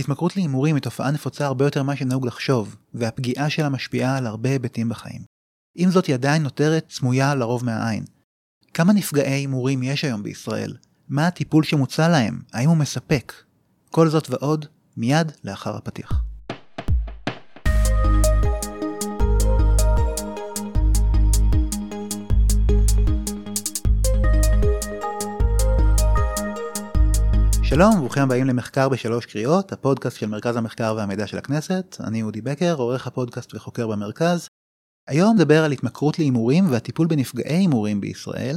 התמכרות להימורים היא תופעה נפוצה הרבה יותר ממה שנהוג לחשוב, והפגיעה שלה משפיעה על הרבה היבטים בחיים. עם זאת היא עדיין נותרת סמויה לרוב מהעין. כמה נפגעי הימורים יש היום בישראל? מה הטיפול שמוצע להם? האם הוא מספק? כל זאת ועוד, מיד לאחר הפתיח. שלום, ברוכים הבאים למחקר בשלוש קריאות, הפודקאסט של מרכז המחקר והמידע של הכנסת. אני אודי בקר, עורך הפודקאסט וחוקר במרכז. היום נדבר על התמכרות להימורים והטיפול בנפגעי הימורים בישראל.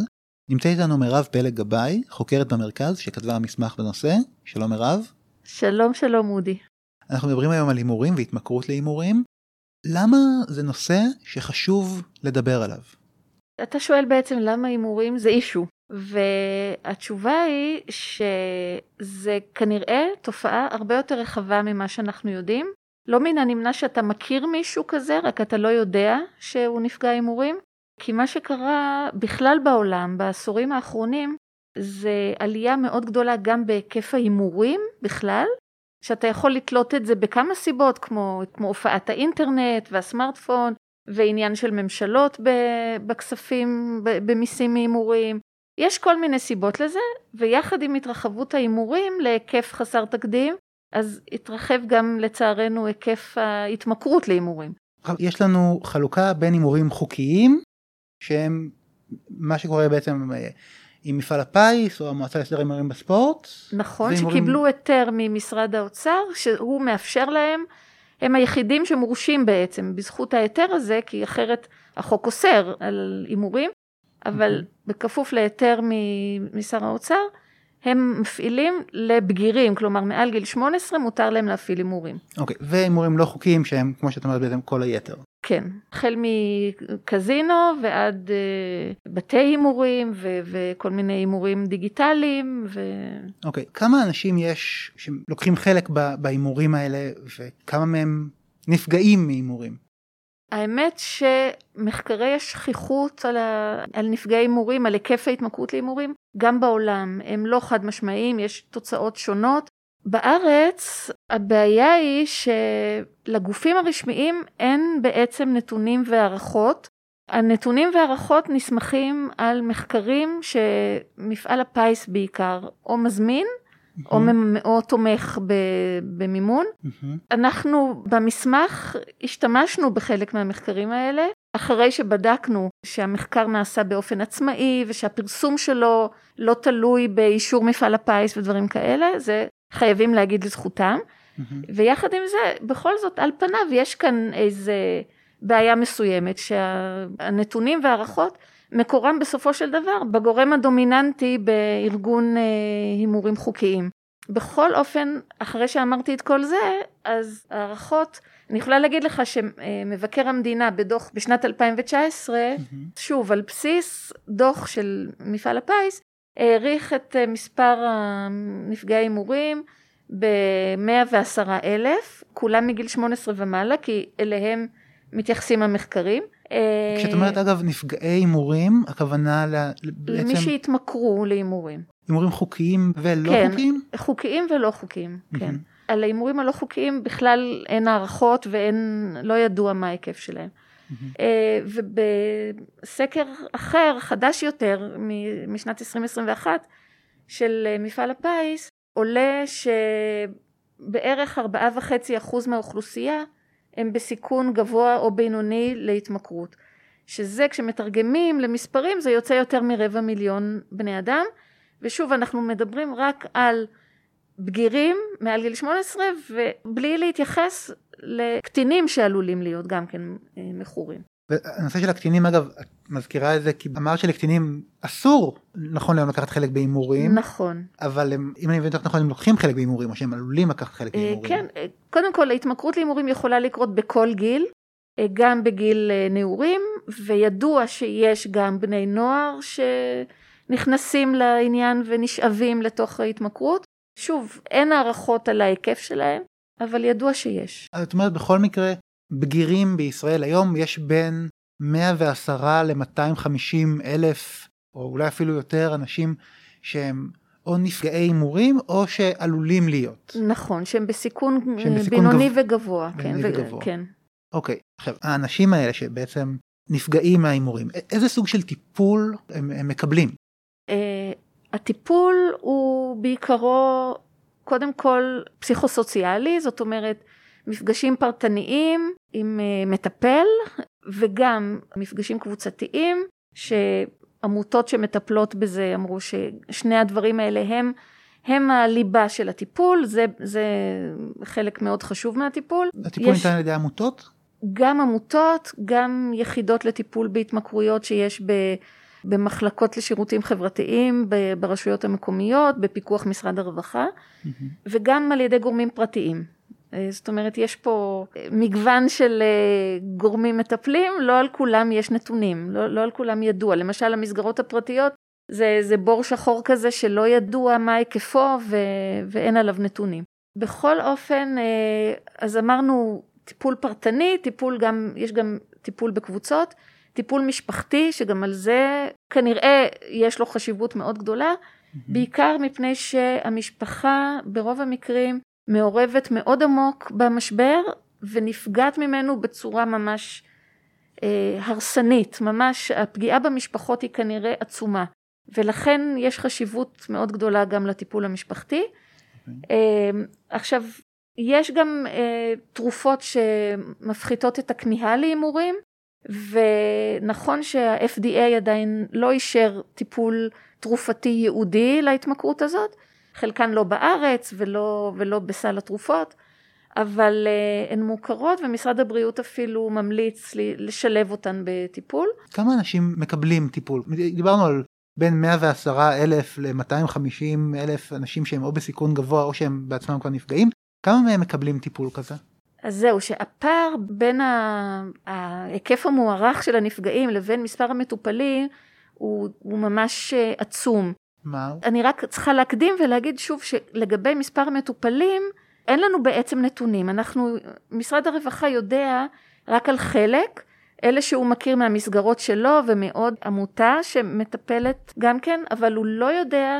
נמצא איתנו מירב פלג גבאי, חוקרת במרכז שכתבה מסמך בנושא. שלום מירב. שלום שלום אודי. אנחנו מדברים היום על הימורים והתמכרות להימורים. למה זה נושא שחשוב לדבר עליו? אתה שואל בעצם למה הימורים זה אישו. והתשובה היא שזה כנראה תופעה הרבה יותר רחבה ממה שאנחנו יודעים. לא מן הנמנע שאתה מכיר מישהו כזה, רק אתה לא יודע שהוא נפגע הימורים. כי מה שקרה בכלל בעולם בעשורים האחרונים זה עלייה מאוד גדולה גם בהיקף ההימורים בכלל, שאתה יכול לתלות את זה בכמה סיבות כמו, כמו הופעת האינטרנט והסמארטפון ועניין של ממשלות בכספים, במיסים מהימורים, יש כל מיני סיבות לזה, ויחד עם התרחבות ההימורים להיקף חסר תקדים, אז התרחב גם לצערנו היקף ההתמכרות להימורים. יש לנו חלוקה בין הימורים חוקיים, שהם מה שקורה בעצם אה, עם מפעל הפיס או המועצה להסדר הימורים בספורט. נכון, והימורים... שקיבלו היתר ממשרד האוצר, שהוא מאפשר להם, הם היחידים שמורשים בעצם בזכות ההיתר הזה, כי אחרת החוק אוסר על הימורים, אבל אוקיי. בכפוף להיתר משר האוצר, הם מפעילים לבגירים, כלומר מעל גיל 18 מותר להם להפעיל הימורים. אוקיי, okay, והימורים לא חוקיים שהם, כמו שאת אומרת, בעצם כל היתר. כן, החל מקזינו ועד uh, בתי הימורים ו- וכל מיני הימורים דיגיטליים. ו... אוקיי, okay, כמה אנשים יש שלוקחים חלק בהימורים האלה וכמה מהם נפגעים מהימורים? האמת שמחקרי השכיחות על, ה... על נפגעי הימורים, על היקף ההתמכרות להימורים, גם בעולם הם לא חד משמעיים, יש תוצאות שונות. בארץ הבעיה היא שלגופים הרשמיים אין בעצם נתונים והערכות. הנתונים והערכות נסמכים על מחקרים שמפעל הפיס בעיקר או מזמין או מאוד תומך במימון. אנחנו במסמך השתמשנו בחלק מהמחקרים האלה, אחרי שבדקנו שהמחקר נעשה באופן עצמאי ושהפרסום שלו לא תלוי באישור מפעל הפיס ודברים כאלה, זה חייבים להגיד לזכותם. ויחד עם זה, בכל זאת, על פניו יש כאן איזה בעיה מסוימת, שהנתונים והערכות מקורם בסופו של דבר בגורם הדומיננטי בארגון אה, הימורים חוקיים. בכל אופן, אחרי שאמרתי את כל זה, אז הערכות, אני יכולה להגיד לך שמבקר המדינה בדוח בשנת 2019, mm-hmm. שוב, על בסיס דוח של מפעל הפיס, העריך את אה, מספר הנפגעי הימורים ב-110 אלף, כולם מגיל 18 ומעלה, כי אליהם מתייחסים המחקרים. כשאת אומרת אגב נפגעי הימורים הכוונה בעצם למי שהתמכרו להימורים. הימורים חוקיים ולא כן, חוקיים? חוקיים ולא חוקיים, כן. על ההימורים הלא חוקיים בכלל אין הערכות ואין, לא ידוע מה ההיקף שלהם. אה, ובסקר אחר, חדש יותר, משנת 2021, של אה, מפעל הפיס, עולה שבערך 4.5% מהאוכלוסייה הם בסיכון גבוה או בינוני להתמכרות. שזה כשמתרגמים למספרים זה יוצא יותר מרבע מיליון בני אדם ושוב אנחנו מדברים רק על בגירים מעל גיל 18 ובלי להתייחס לקטינים שעלולים להיות גם כן אה, מכורים. הנושא של הקטינים אגב את מזכירה את זה כי אמרת שלקטינים אסור נכון היום לקחת חלק בהימורים נכון אבל הם, אם אני מבין אותך נכון הם לוקחים חלק בהימורים או שהם עלולים לקחת חלק אה, בהימורים. כן אה, קודם כל ההתמכרות להימורים יכולה לקרות בכל גיל גם בגיל נעורים וידוע שיש גם בני נוער שנכנסים לעניין ונשאבים לתוך ההתמכרות שוב אין הערכות על ההיקף שלהם אבל ידוע שיש. זאת אומרת בכל מקרה בגירים בישראל היום יש בין 110 ל-250 אלף או אולי אפילו יותר אנשים שהם או נפגעי הימורים או שעלולים להיות. נכון, שהם בסיכון, שהם בסיכון בינוני גב- וגבוה. בינוני כן, וגבוה. כן. אוקיי, עכשיו האנשים האלה שבעצם נפגעים מההימורים, איזה סוג של טיפול הם, הם מקבלים? אה, הטיפול הוא בעיקרו קודם כל פסיכוסוציאלי, זאת אומרת מפגשים פרטניים עם אה, מטפל וגם מפגשים קבוצתיים שעמותות שמטפלות בזה אמרו ששני הדברים האלה הם, הם הליבה של הטיפול, זה, זה חלק מאוד חשוב מהטיפול. הטיפול יש- ניתן על ידי עמותות? גם עמותות, גם יחידות לטיפול בהתמכרויות שיש ב, במחלקות לשירותים חברתיים, ברשויות המקומיות, בפיקוח משרד הרווחה, וגם על ידי גורמים פרטיים. אה, זאת אומרת, יש פה אה, מגוון של אה, גורמים מטפלים, לא על כולם יש נתונים, לא, לא על כולם ידוע. למשל, המסגרות הפרטיות זה, זה בור שחור כזה שלא ידוע מה היקפו ו, ואין עליו נתונים. בכל אופן, אז אמרנו טיפול פרטני, טיפול גם, יש גם טיפול בקבוצות, טיפול משפחתי, שגם על זה כנראה יש לו חשיבות מאוד גדולה, בעיקר מפני שהמשפחה ברוב המקרים מעורבת מאוד עמוק במשבר ונפגעת ממנו בצורה ממש אה, הרסנית, ממש הפגיעה במשפחות היא כנראה עצומה. ולכן יש חשיבות מאוד גדולה גם לטיפול המשפחתי. אה, עכשיו יש גם אה, תרופות שמפחיתות את הכמיהה להימורים ונכון שה-FDA עדיין לא אישר טיפול תרופתי ייעודי להתמכרות הזאת, חלקן לא בארץ ולא, ולא בסל התרופות, אבל uh, הן מוכרות ומשרד הבריאות אפילו ממליץ לי, לשלב אותן בטיפול. כמה אנשים מקבלים טיפול? דיברנו על בין 110 אלף ל-250 אלף אנשים שהם או בסיכון גבוה או שהם בעצמם כבר נפגעים, כמה מהם מקבלים טיפול כזה? אז זהו, שהפער בין ההיקף המוערך של הנפגעים לבין מספר המטופלים הוא, הוא ממש אה, עצום. מה? אני רק צריכה להקדים ולהגיד שוב שלגבי מספר המטופלים, אין לנו בעצם נתונים. אנחנו, משרד הרווחה יודע רק על חלק, אלה שהוא מכיר מהמסגרות שלו ומעוד עמותה שמטפלת גם כן, אבל הוא לא יודע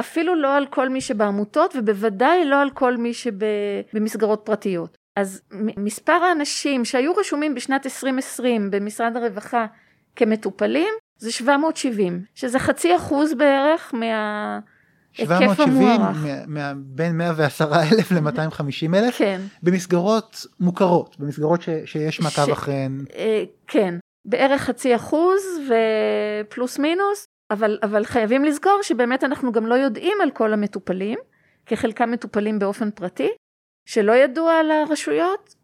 אפילו לא על כל מי שבעמותות ובוודאי לא על כל מי שבמסגרות פרטיות. אז מספר האנשים שהיו רשומים בשנת 2020 במשרד הרווחה כמטופלים זה 770, שזה חצי אחוז בערך מההיקף 770 המוערך. מה- מה- בין 110 אלף ל-250 אלף כן, במסגרות מוכרות, במסגרות ש, שיש מעקב ש- אחריהן. אה, כן, בערך חצי אחוז ופלוס מינוס, אבל, אבל חייבים לזכור שבאמת אנחנו גם לא יודעים על כל המטופלים, כי חלקם מטופלים באופן פרטי, שלא ידוע לרשויות,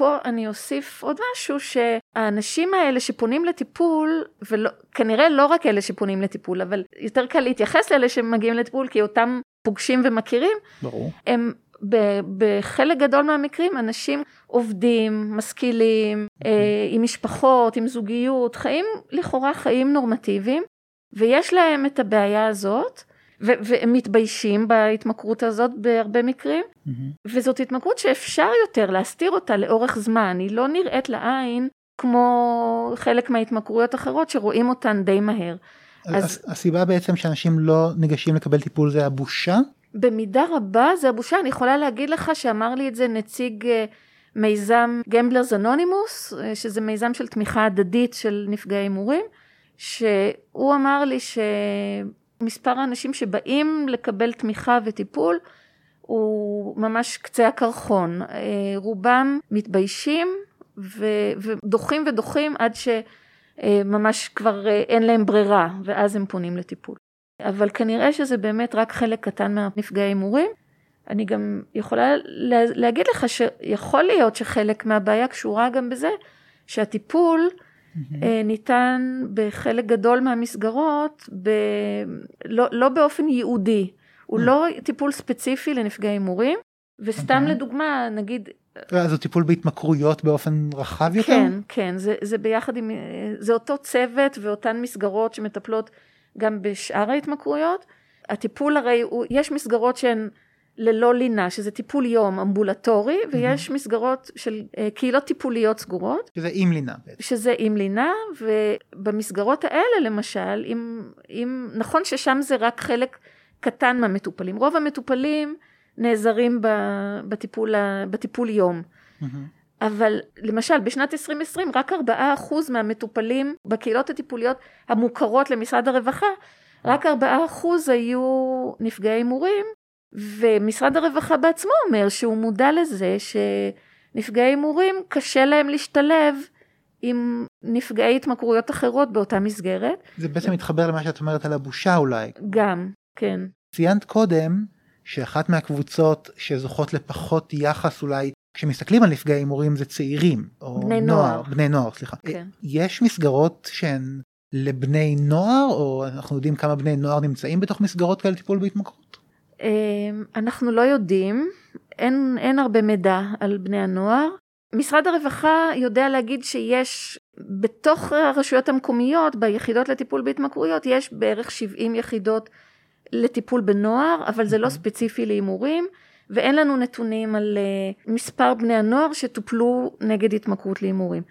ופה אני אוסיף עוד משהו, שהאנשים האלה שפונים לטיפול, וכנראה לא רק אלה שפונים לטיפול, אבל יותר קל להתייחס לאלה שמגיעים לטיפול, כי אותם פוגשים ומכירים, ברור. הם ב- בחלק גדול מהמקרים אנשים עובדים, משכילים, אה, עם משפחות, עם זוגיות, חיים לכאורה חיים נורמטיביים, ויש להם את הבעיה הזאת, והם מתביישים בהתמכרות הזאת בהרבה מקרים, מהמם. וזאת התמכרות שאפשר יותר להסתיר אותה לאורך זמן, היא לא נראית לעין כמו חלק מההתמכרויות האחרות שרואים אותן די מהר. אז- אז הסיבה בעצם שאנשים לא ניגשים לקבל טיפול זה הבושה? במידה רבה זה הבושה, אני יכולה להגיד לך שאמר לי את זה נציג אה, מיזם Gamblers Anonymous, אה, שזה מיזם של תמיכה הדדית של נפגעי הימורים, שהוא אמר לי שמספר האנשים שבאים לקבל תמיכה וטיפול הוא ממש קצה הקרחון. אה, רובם מתביישים ו- ודוחים ודוחים עד שממש כבר אה, אין להם ברירה, ואז הם פונים לטיפול. אבל כנראה שזה באמת רק חלק קטן מהנפגעי הימורים. אני גם יכולה לה, להגיד לך שיכול להיות שחלק מהבעיה קשורה גם בזה שהטיפול אה, ניתן בחלק גדול מהמסגרות ב... לא, לא באופן ייעודי. הוא לא טיפול ספציפי לנפגעי הימורים, וסתם אוקיי. לדוגמה, נגיד, אז הוא טיפול בהתמכרויות באופן רחב יותר? כן, כן, זה, זה ביחד עם, זה אותו צוות ואותן מסגרות שמטפלות גם בשאר ההתמכרויות. הטיפול הרי, הוא, יש מסגרות שהן ללא לינה, שזה טיפול יום אמבולטורי, ויש מסגרות של אה, קהילות טיפוליות סגורות, שזה עם לינה בעצם. שזה עם לינה, ובמסגרות האלה למשל, אם, אם, נכון ששם זה רק חלק קטן מהמטופלים. רוב המטופלים נעזרים בטיפול, בטיפול יום. Mm-hmm. אבל למשל בשנת 2020 רק 4% מהמטופלים בקהילות הטיפוליות המוכרות למשרד הרווחה, רק 4% היו נפגעי הימורים, ומשרד הרווחה בעצמו אומר שהוא מודע לזה שנפגעי הימורים קשה להם להשתלב עם נפגעי התמכרויות אחרות באותה מסגרת. זה בעצם מתחבר למה שאת אומרת על הבושה אולי. גם, כן. ציינת קודם שאחת מהקבוצות שזוכות לפחות יחס אולי כשמסתכלים על נפגעי הימורים זה צעירים או בני נוער, נוער בני נוער סליחה כן. יש מסגרות שהן לבני נוער או אנחנו יודעים כמה בני נוער נמצאים בתוך מסגרות כאלה טיפול בהתמכרות? אמ, אנחנו לא יודעים אין, אין הרבה מידע על בני הנוער משרד הרווחה יודע להגיד שיש בתוך הרשויות המקומיות ביחידות לטיפול בהתמכרויות יש בערך 70 יחידות לטיפול בנוער אבל זה לא אוקיי. ספציפי להימורים ואין לנו נתונים על uh, מספר בני הנוער שטופלו נגד התמכרות להימורים.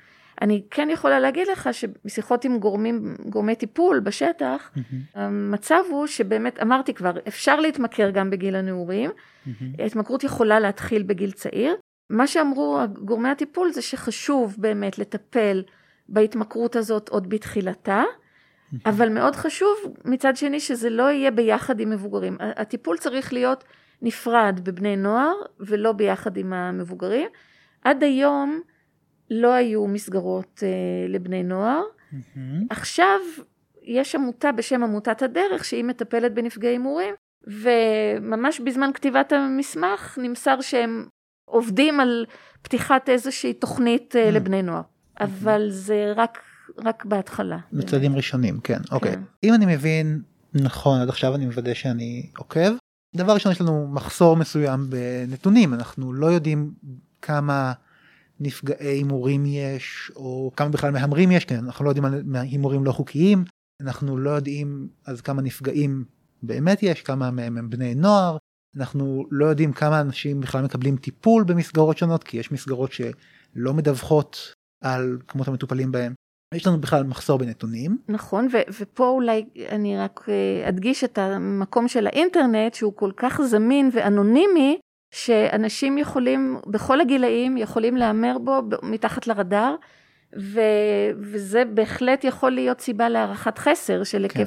אני כן יכולה להגיד לך שבשיחות עם גורמים, גורמי טיפול בשטח, mm-hmm. המצב הוא שבאמת, אמרתי כבר, אפשר להתמכר גם בגיל הנעורים, mm-hmm. התמכרות יכולה להתחיל בגיל צעיר. מה שאמרו גורמי הטיפול זה שחשוב באמת לטפל בהתמכרות הזאת עוד בתחילתה, mm-hmm. אבל מאוד חשוב מצד שני שזה לא יהיה ביחד עם מבוגרים. הטיפול צריך להיות נפרד בבני נוער ולא ביחד עם המבוגרים. עד היום לא היו מסגרות אה, לבני נוער. Mm-hmm. עכשיו יש עמותה בשם עמותת הדרך שהיא מטפלת בנפגעי הימורים וממש בזמן כתיבת המסמך נמסר שהם עובדים על פתיחת איזושהי תוכנית mm-hmm. לבני נוער. Mm-hmm. אבל זה רק, רק בהתחלה. בצעדים ראשונים, כן, אוקיי. כן. אם אני מבין נכון עד עכשיו אני מוודא שאני עוקב. דבר ראשון יש לנו מחסור מסוים בנתונים אנחנו לא יודעים כמה נפגעי הימורים יש או כמה בכלל מהמרים יש כן אנחנו לא יודעים על הימורים לא חוקיים אנחנו לא יודעים אז כמה נפגעים באמת יש כמה מהם הם בני נוער אנחנו לא יודעים כמה אנשים בכלל מקבלים טיפול במסגרות שונות כי יש מסגרות שלא מדווחות על כמות המטופלים בהם יש לנו בכלל מחסור בנתונים. נכון, ו- ופה אולי אני רק אה, אדגיש את המקום של האינטרנט שהוא כל כך זמין ואנונימי, שאנשים יכולים, בכל הגילאים, יכולים להמר בו מתחת לרדאר, ו- וזה בהחלט יכול להיות סיבה להערכת חסר של כן.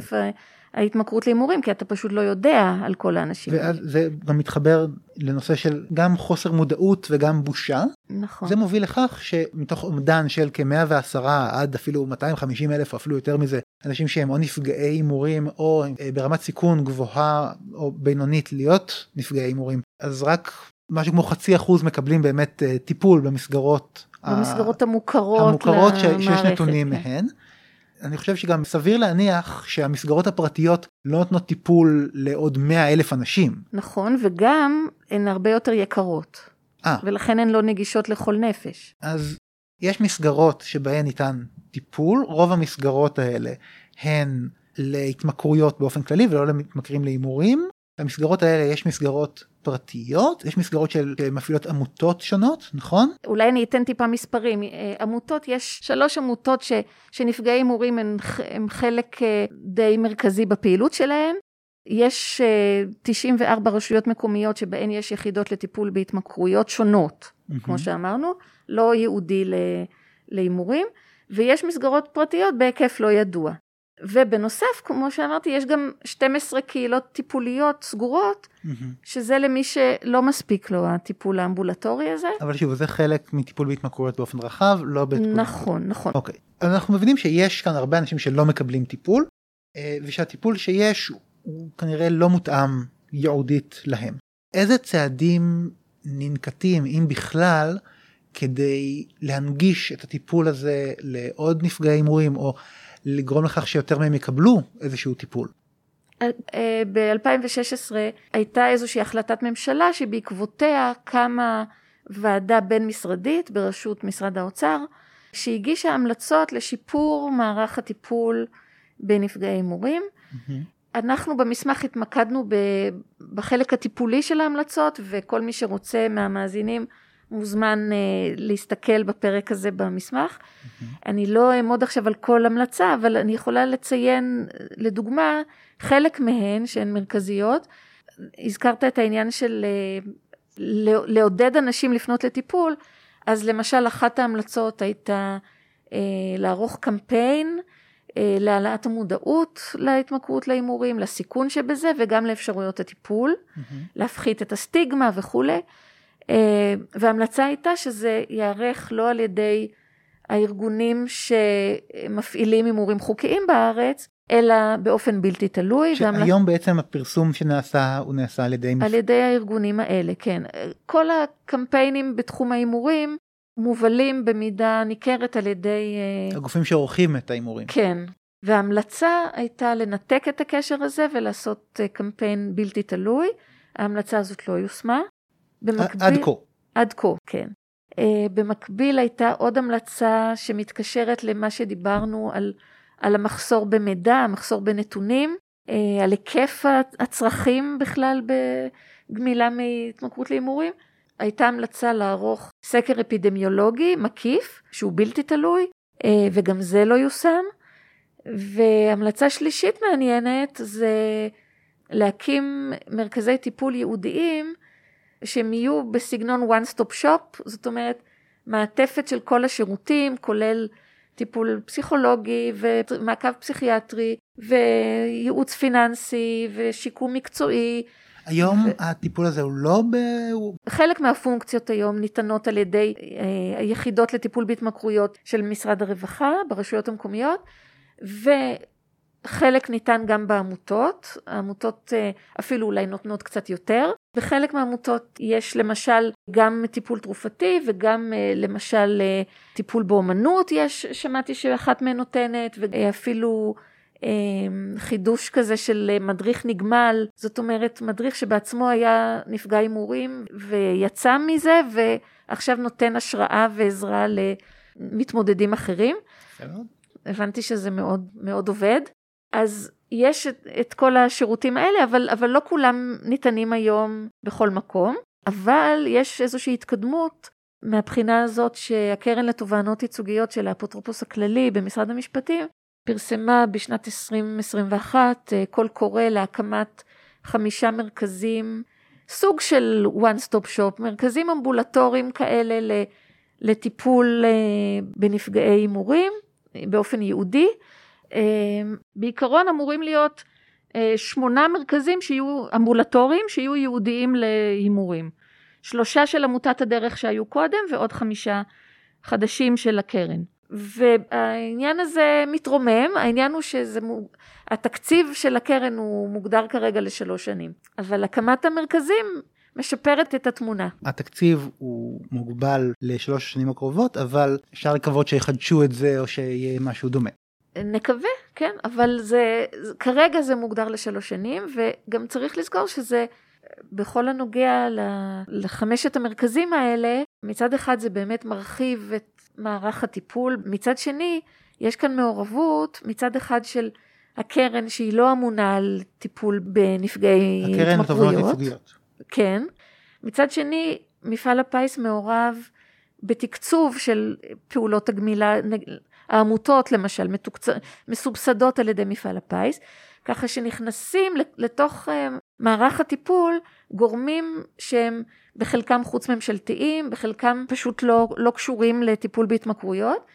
ההתמכרות להימורים כי אתה פשוט לא יודע על כל האנשים. וזה גם מתחבר לנושא של גם חוסר מודעות וגם בושה. נכון. זה מוביל לכך שמתוך אומדן של כ-110 עד אפילו 250 אלף או אפילו יותר מזה אנשים שהם או נפגעי הימורים או אה, ברמת סיכון גבוהה או בינונית להיות נפגעי הימורים אז רק משהו כמו חצי אחוז מקבלים באמת אה, טיפול במסגרות במסגרות המוכרות, המוכרות שיש נתונים כן. מהן. אני חושב שגם סביר להניח שהמסגרות הפרטיות לא נותנות טיפול לעוד 100 אלף אנשים. נכון, וגם הן הרבה יותר יקרות. 아. אה. ולכן הן לא נגישות לכל נפש. אז יש מסגרות שבהן ניתן טיפול, רוב המסגרות האלה הן להתמכרויות באופן כללי ולא למתמכרים להימורים. במסגרות האלה יש מסגרות פרטיות, יש מסגרות של מפעילות עמותות שונות, נכון? אולי אני אתן טיפה מספרים. אה, עמותות, יש שלוש עמותות ש, שנפגעי הימורים הם, הם חלק אה, די מרכזי בפעילות שלהם. יש 94 אה, רשויות מקומיות שבהן יש יחידות לטיפול בהתמכרויות שונות, mm-hmm. כמו שאמרנו, לא ייעודי להימורים, ויש מסגרות פרטיות בהיקף לא ידוע. ובנוסף, כמו שאמרתי, יש גם 12 קהילות טיפוליות סגורות, mm-hmm. שזה למי שלא מספיק לו הטיפול האמבולטורי הזה. אבל שוב, זה חלק מטיפול בהתמכרויות באופן רחב, לא בטיפול... נכון, נכון. אוקיי. אז אנחנו מבינים שיש כאן הרבה אנשים שלא מקבלים טיפול, אה, ושהטיפול שיש הוא כנראה לא מותאם ייעודית להם. איזה צעדים ננקטים, אם בכלל, כדי להנגיש את הטיפול הזה לעוד נפגעי הימורים, או לגרום לכך שיותר מהם יקבלו איזשהו טיפול. אה, אה, ב-2016 הייתה איזושהי החלטת ממשלה שבעקבותיה קמה ועדה בין משרדית בראשות משרד האוצר שהגישה המלצות לשיפור מערך הטיפול בנפגעי הימורים. Mm-hmm. אנחנו במסמך התמקדנו בחלק הטיפולי של ההמלצות וכל מי שרוצה מהמאזינים מוזמן אה, להסתכל בפרק הזה במסמך. אני לא אעמוד עכשיו על כל המלצה, אבל אני יכולה לציין, לדוגמה, חלק מהן שהן מרכזיות. הזכרת את העניין של אה, לעודד אנשים לפנות לטיפול, אז למשל אחת ההמלצות הייתה אה, לערוך קמפיין אה, להעלאת המודעות להתמכרות להימורים, לסיכון שבזה וגם לאפשרויות הטיפול, mm-hmm. להפחית את הסטיגמה וכולי. אה, וההמלצה הייתה שזה ייערך לא על ידי הארגונים שמפעילים הימורים חוקיים בארץ, אלא באופן בלתי תלוי. שהיום והמלצ... בעצם הפרסום שנעשה הוא נעשה על ידי... על ידי הארגונים האלה, כן. כל הקמפיינים בתחום ההימורים מובלים במידה ניכרת על ידי... אה, הגופים שעורכים את ההימורים. כן. וההמלצה הייתה לנתק את הקשר הזה ולעשות אה, קמפיין בלתי תלוי. ההמלצה הזאת לא יושמה. במקביל... עד כה. עד כה, כן. Uh, במקביל הייתה עוד המלצה שמתקשרת למה שדיברנו על, על המחסור במידע, המחסור בנתונים, uh, על היקף הצרכים בכלל בגמילה מהתמכרות להימורים. הייתה המלצה לערוך סקר אפידמיולוגי מקיף, שהוא בלתי תלוי, uh, וגם זה לא יושם. והמלצה שלישית מעניינת זה להקים מרכזי טיפול ייעודיים שהם יהיו בסגנון one stop shop, זאת אומרת מעטפת של כל השירותים, כולל טיפול פסיכולוגי ומעקב פסיכיאטרי וייעוץ פיננסי ושיקום מקצועי. היום ו... הטיפול הזה הוא לא ב... חלק מהפונקציות היום ניתנות על ידי אה, היחידות לטיפול בהתמכרויות של משרד הרווחה ברשויות המקומיות, ו... חלק ניתן גם בעמותות, העמותות אה, אפילו אולי נותנות קצת יותר, בחלק מהעמותות יש למשל גם טיפול תרופתי וגם אה, למשל אה, טיפול באומנות יש, שמעתי שאחת מהן נותנת, ואפילו חידוש כזה של מדריך נגמל, זאת אומרת מדריך שבעצמו היה נפגע הימורים ויצא מזה ועכשיו נותן השראה ועזרה למתמודדים אחרים. הבנתי שזה מאוד מאוד עובד. אז יש את, את כל השירותים האלה, אבל, אבל לא כולם ניתנים היום בכל מקום, אבל יש איזושהי התקדמות מהבחינה הזאת שהקרן לתובענות ייצוגיות של האפוטרופוס הכללי במשרד המשפטים פרסמה בשנת 2021 אה, קול קורא להקמת חמישה מרכזים, סוג של one stop shop, מרכזים אמבולטוריים כאלה לטיפול אה, בנפגעי הימורים באופן ייעודי. אמ, בעיקרון אמורים להיות אה, שמונה מרכזים שיהיו אמבולטוריים, שיהיו ייעודיים להימורים. שלושה של עמותת הדרך שהיו קודם ועוד חמישה חדשים של הקרן. והעניין הזה מתרומם, העניין הוא שזה, התקציב של הקרן הוא מוגדר כרגע לשלוש שנים, אבל הקמת המרכזים משפרת את התמונה. התקציב הוא מוגבל לשלוש השנים הקרובות, אבל אפשר לקוות שיחדשו את זה או שיהיה משהו דומה. נקווה, כן, אבל זה, כרגע זה מוגדר לשלוש שנים, וגם צריך לזכור שזה בכל הנוגע לחמשת המרכזים האלה, מצד אחד זה באמת מרחיב את מערך הטיפול, מצד שני, יש כאן מעורבות, מצד אחד של הקרן שהיא לא אמונה על טיפול בנפגעי התמכרויות. הקרן לתובנות ייצוגיות. כן. מצד שני, מפעל הפיס מעורב בתקצוב של פעולות הגמילה, העמותות למשל מתוקצ... מסובסדות על ידי מפעל הפיס, ככה שנכנסים לתוך אה, מערך הטיפול גורמים שהם בחלקם חוץ ממשלתיים, בחלקם פשוט לא, לא קשורים לטיפול בהתמכרויות.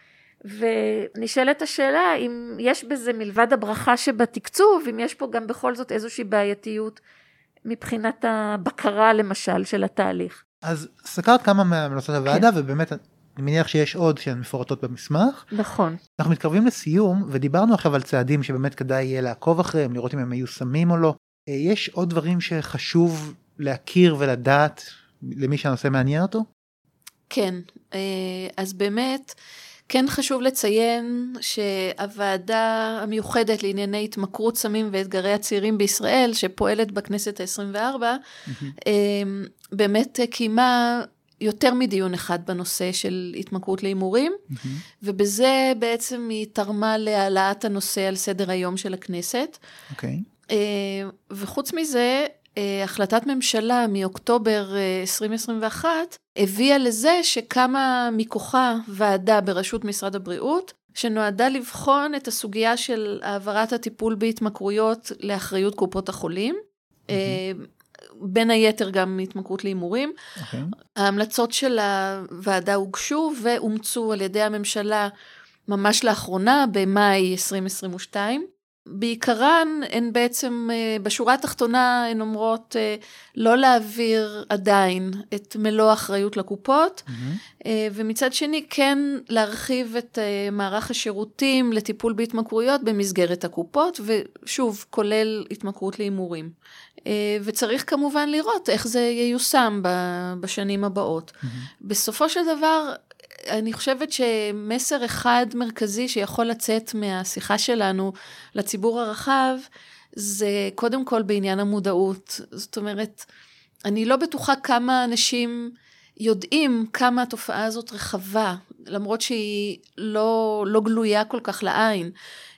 ונשאלת השאלה אם יש בזה מלבד הברכה שבתקצוב, אם יש פה גם בכל זאת איזושהי בעייתיות מבחינת הבקרה למשל של התהליך. אז סקרת כמה מהמלצות הוועדה כן. ובאמת אני מניח שיש עוד שהן מפורטות במסמך. נכון. אנחנו מתקרבים לסיום ודיברנו עכשיו על צעדים שבאמת כדאי יהיה לעקוב אחריהם, לראות אם הם מיושמים או לא. אה, יש עוד דברים שחשוב להכיר ולדעת למי שהנושא מעניין אותו? כן, אה, אז באמת כן חשוב לציין שהוועדה המיוחדת לענייני התמכרות סמים ואתגרי הצעירים בישראל, שפועלת בכנסת ה-24, mm-hmm. באמת קיימה יותר מדיון אחד בנושא של התמכרות להימורים, mm-hmm. ובזה בעצם היא תרמה להעלאת הנושא על סדר היום של הכנסת. אוקיי. Okay. אה, וחוץ מזה, החלטת ממשלה מאוקטובר 2021 הביאה לזה שקמה מכוחה ועדה בראשות משרד הבריאות, שנועדה לבחון את הסוגיה של העברת הטיפול בהתמכרויות לאחריות קופות החולים. Mm-hmm. בין היתר גם התמכרות להימורים. Okay. אוקיי. ההמלצות של הוועדה הוגשו ואומצו על ידי הממשלה ממש לאחרונה, במאי 2022. בעיקרן הן בעצם, אה, בשורה התחתונה הן אומרות אה, לא להעביר עדיין את מלוא האחריות לקופות, mm-hmm. ומצד שני כן להרחיב את מערך השירותים לטיפול בהתמכרויות במסגרת הקופות, ושוב, כולל התמכרות להימורים. וצריך כמובן לראות איך זה ייושם בשנים הבאות. Mm-hmm. בסופו של דבר, אני חושבת שמסר אחד מרכזי שיכול לצאת מהשיחה שלנו לציבור הרחב, זה קודם כל בעניין המודעות. זאת אומרת, אני לא בטוחה כמה אנשים יודעים כמה התופעה הזאת רחבה, למרות שהיא לא, לא גלויה כל כך לעין,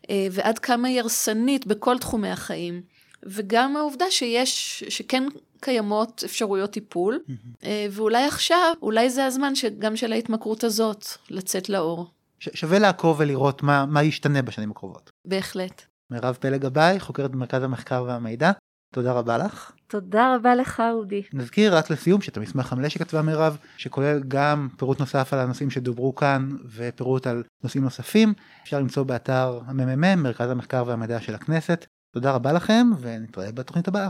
אה, ועד כמה היא הרסנית בכל תחומי החיים. וגם העובדה שיש, שכן קיימות אפשרויות טיפול, mm-hmm. ואולי עכשיו, אולי זה הזמן שגם של ההתמכרות הזאת לצאת לאור. ש- שווה לעקוב ולראות מה, מה ישתנה בשנים הקרובות. בהחלט. מירב פלג גבאי, חוקרת במרכז המחקר והמידע, תודה רבה לך. תודה רבה לך אודי. נזכיר רק לסיום שאת המסמך המלא שכתבה מירב, שכולל גם פירוט נוסף על הנושאים שדוברו כאן ופירוט על נושאים נוספים, אפשר למצוא באתר הממ"מ, מרכז המחקר והמידע של הכנסת. תודה רבה לכם ונתראה בתוכנית הבאה.